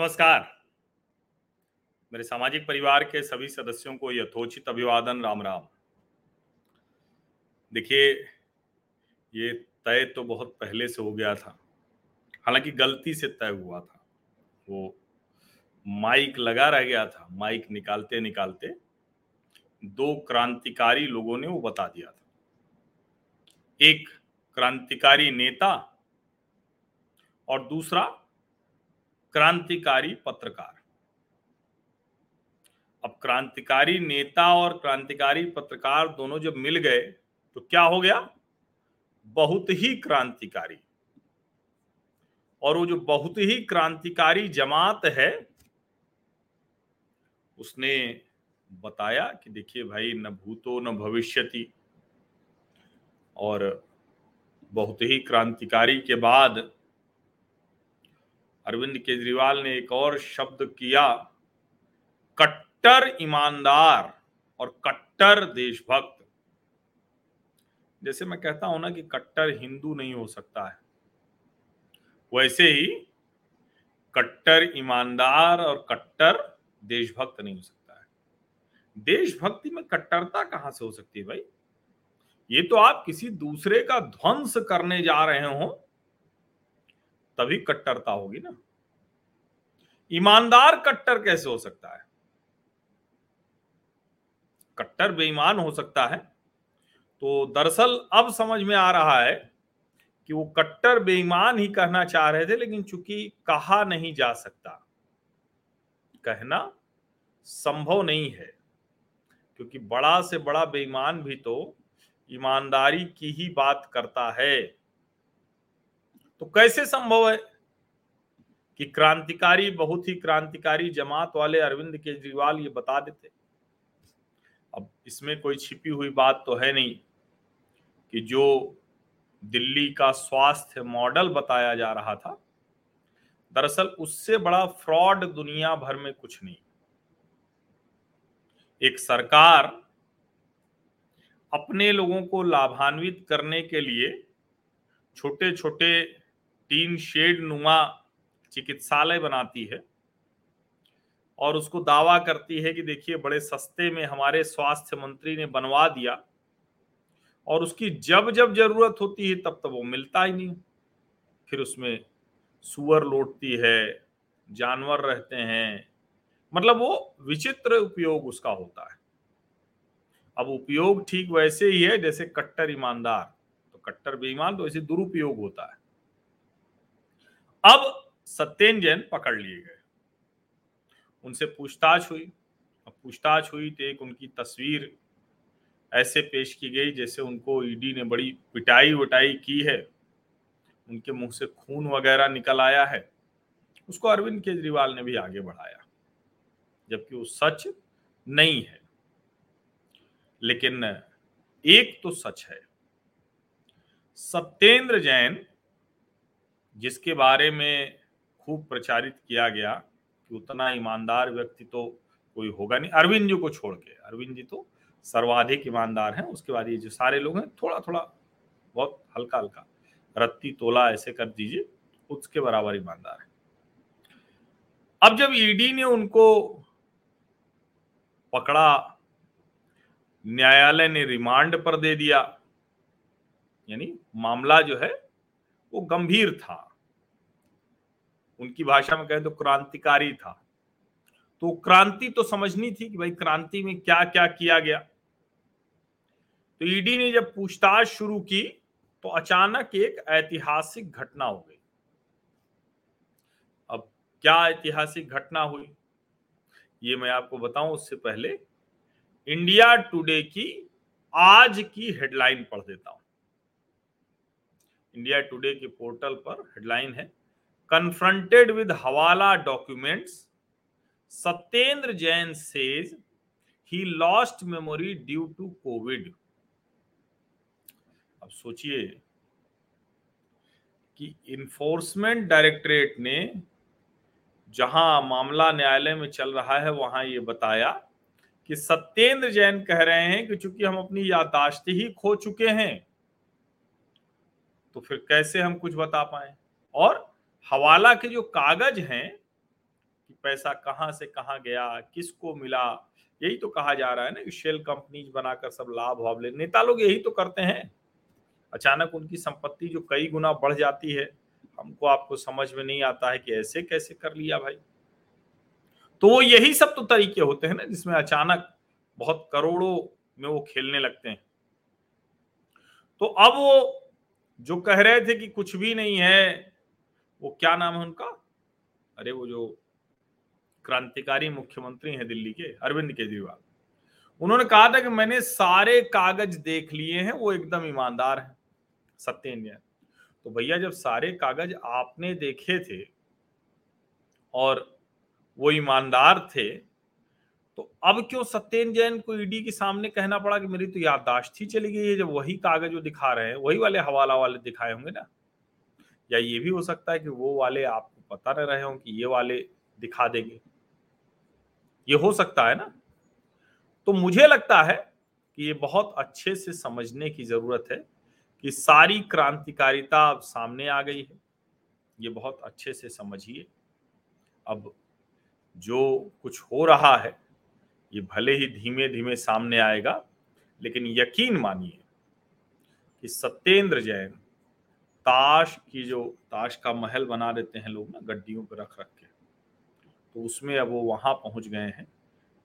नमस्कार। मेरे सामाजिक परिवार के सभी सदस्यों को यथोचित अभिवादन राम राम देखिए, ये तय तो बहुत पहले से हो गया था। हालाँकि गलती से तय हुआ था। वो माइक लगा रह गया था। माइक निकालते निकालते दो क्रांतिकारी लोगों ने वो बता दिया था। एक क्रांतिकारी नेता और दूसरा क्रांतिकारी पत्रकार। अब क्रांतिकारी नेता और क्रांतिकारी पत्रकार दोनों जब मिल गए तो क्या हो गया? बहुत ही क्रांतिकारी। और वो जो बहुत ही क्रांतिकारी जमात है, उसने बताया कि देखिए भाई, न भूतो न भविष्यति। और बहुत ही क्रांतिकारी के बाद अरविंद केजरीवाल ने एक और शब्द किया, कट्टर ईमानदार और कट्टर देशभक्त। जैसे मैं कहता हूँ ना कि कट्टर हिंदू नहीं हो सकता है। वैसे ही कट्टर ईमानदार और कट्टर देशभक्त नहीं हो सकता है। देशभक्ति में कट्टरता कहाँ से हो सकती है भाई? ये तो आप किसी दूसरे का ध्वंस करने जा रहे हो तभी कट्टरता होगी ना। ईमानदार कट्टर कैसे हो सकता है? कट्टर बेईमान हो सकता है। तो दरअसल अब समझ में आ रहा है कि वो कट्टर बेईमान ही कहना चाह रहे थे, लेकिन चूँकि कहा नहीं जा सकता, कहना संभव नहीं है। क्योंकि बड़ा से बड़ा बेईमान भी तो ईमानदारी की ही बात करता है। तो कैसे संभव है कि क्रांतिकारी, बहुत ही क्रांतिकारी जमात वाले अरविंद केजरीवाल ये बता देते? अब इसमें कोई छिपी हुई बात तो है नहीं कि जो दिल्ली का स्वास्थ्य मॉडल बताया जा रहा था, दरअसल उससे बड़ा फ्रॉड दुनिया भर में कुछ नहीं। एक सरकार अपने लोगों को लाभान्वित करने के लिए छोटे छोटे टीन शेड नुमा चिकित्सालय बनाती है और उसको दावा करती है कि देखिए, बड़े सस्ते में हमारे स्वास्थ्य मंत्री ने बनवा दिया और उसकी जब जब ज़रूरत होती है, तब तब वो मिलता ही नहीं। फिर उसमें सुअर लौटती है, जानवर रहते हैं मतलब वो विचित्र उपयोग उसका होता है। अब उपयोग ठीक वैसे ही है, जैसे कट्टर ईमानदार। तो कट्टर बेईमान तो वैसे दुरुपयोग होता है। अब सत्येन जैन पकड़ लिए गए। उनसे पूछताछ हुई। अब पूछताछ हुई तो एक उनकी तस्वीर ऐसे पेश की गई जैसे उनको ईडी ने बड़ी पिटाई वटाई की है। उनके मुँह से खून वगैरह निकल आया है। उसको अरविंद केजरीवाल ने भी आगे बढ़ाया, जबकि वो सच नहीं है। लेकिन एक तो सच है। सत्येंद्र जैन जिसके बारे में खूब प्रचारित किया गया कि उतना ईमानदार व्यक्ति तो कोई होगा नहीं। अरविंद जी को छोड़ के, अरविंद जी तो सर्वाधिक ईमानदार हैं। उसके बाद ये जो सारे लोग हैं थोड़ा थोड़ा बहुत हल्का हल्का रत्ती तोला ऐसे कर दीजिए, उसके बराबर ईमानदार है। अब जब ईडी ने उनको पकड़ा, न्यायालय ने रिमांड पर दे दिया, यानी मामला जो है, वो गंभीर था। उनकी भाषा में कहें तो क्रांतिकारी था। तो क्रांति तो समझनी थी कि भाई क्रांति में क्या क्या किया गया। तो ईडी ने जब पूछताछ शुरू की तो अचानक एक ऐतिहासिक घटना हो गई। अब क्या ऐतिहासिक घटना हुई, ये मैं आपको बताऊँ उससे पहले। इंडिया टुडे की आज की हेडलाइन पढ़ देता हूँ। इंडिया टुडे के पोर्टल पर हेडलाइन है। Confronted with Hawala documents, Satyendra Jain says he lost memory due to COVID. अब सोचिए कि इन्फोर्समेंट डायरेक्टरेट ने जहाँ मामला न्यायालय में चल रहा है वहाँ ये बताया कि सत्येंद्र जैन कह रहे हैं कि चूँकि हम अपनी यादाश्त ही खो चुके हैं तो फिर कैसे हम कुछ बता पाए और हवाला के जो कागज़ हैं पैसा कहाँ से कहाँ गया, किसको मिला, यही तो कहा जा रहा है ना कि शेल कंपनीज़ बनाकर सब लाभ वाभ ले। नेता लोग यही तो करते हैं। अचानक उनकी संपत्ति जो कई गुना बढ़ जाती है, हमको आपको समझ में नहीं आता है कि ऐसे कैसे कर लिया भाई। तो वो यही सब तो तरीके होते हैं ना, जिसमें अचानक बहुत करोड़ों में वो खेलने लगते हैं। तो अब वो जो कह रहे थे कि कुछ भी नहीं है वो क्या नाम है उनका? अरे वो जो क्रांतिकारी मुख्यमंत्री हैं दिल्ली के, अरविंद केजरीवाल। उन्होंने कहा था कि मैंने सारे कागज़ देख लिए हैं, वो एकदम ईमानदार हैं सत्येंद्र जैन तो भैया, जब सारे कागज़ आपने देखे थे और वो ईमानदार थे तो अब क्यों सत्येंद्र जैन को ईडी के सामने कहना पड़ा कि मेरी तो याददाश्त ही चली गई है, जब वही कागज़ वो दिखा रहे हैं, वही वाले हवाला वाले दिखाए होंगे ना? या ये भी हो सकता है कि वो वाले आपको पता न रहे हो कि ये वाले दिखा देंगे। ये हो सकता है ना? तो मुझे लगता है कि ये बहुत अच्छे से समझने की ज़रूरत है कि सारी क्रांतिकारिता अब सामने आ गई है। ये बहुत अच्छे से समझिए। अब जो कुछ हो रहा है, ये भले ही धीमे धीमे सामने आएगा, लेकिन यकीन मानिए कि सत्येंद्र जैन ताश की जो ताश का महल बना देते हैं लोग ना, गड्डियों पर रख रख के तो उसमें अब वो वहाँ पहुँच गए हैं।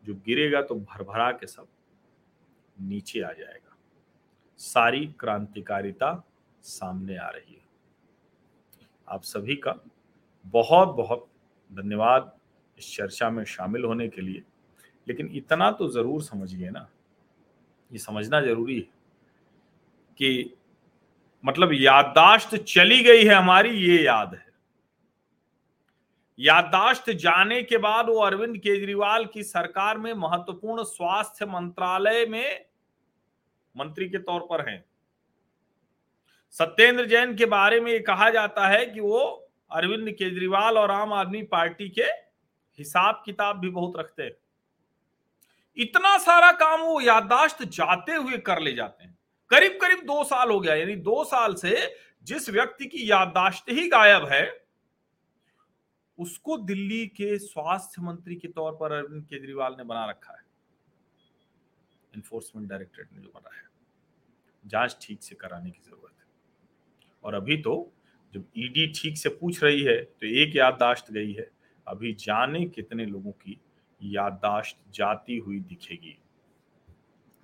जो गिरेगा तो भरभरा के सब नीचे आ जाएगा। सारी क्रांतिकारिता सामने आ रही है। आप सभी का बहुत बहुत धन्यवाद इस चर्चा में शामिल होने के लिए। लेकिन इतना तो ज़रूर समझिए ना, ये समझना ज़रूरी है कि मतलब याददाश्त चली गई है हमारी, ये याद है। याददाश्त जाने के बाद वो अरविंद केजरीवाल की सरकार में महत्वपूर्ण स्वास्थ्य मंत्रालय में मंत्री के तौर पर हैं। सत्येंद्र जैन के बारे में कहा जाता है कि वो अरविंद केजरीवाल और आम आदमी पार्टी के हिसाब किताब भी बहुत रखते हैं। इतना सारा काम वो याददाश्त जाते हुए कर ले जाते हैं। करीब करीब दो साल हो गया, यानी दो साल से जिस व्यक्ति की याददाश्त ही गायब है, उसको दिल्ली के स्वास्थ्य मंत्री के तौर पर अरविंद केजरीवाल ने बना रखा है। इन्फोर्समेंट डायरेक्टरेट ने जो बना है। जाँच ठीक से कराने की ज़रूरत है। और अभी तो जब ईडी ठीक से पूछ रही है तो एक याददाश्त गई है, अभी जाने कितने लोगों की याददाश्त जाती हुई दिखेगी।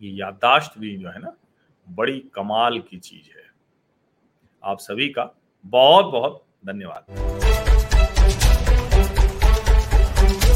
ये याददाश्त भी जो है ना बड़ी कमाल की चीज़ है। आप सभी का बहुत बहुत धन्यवाद।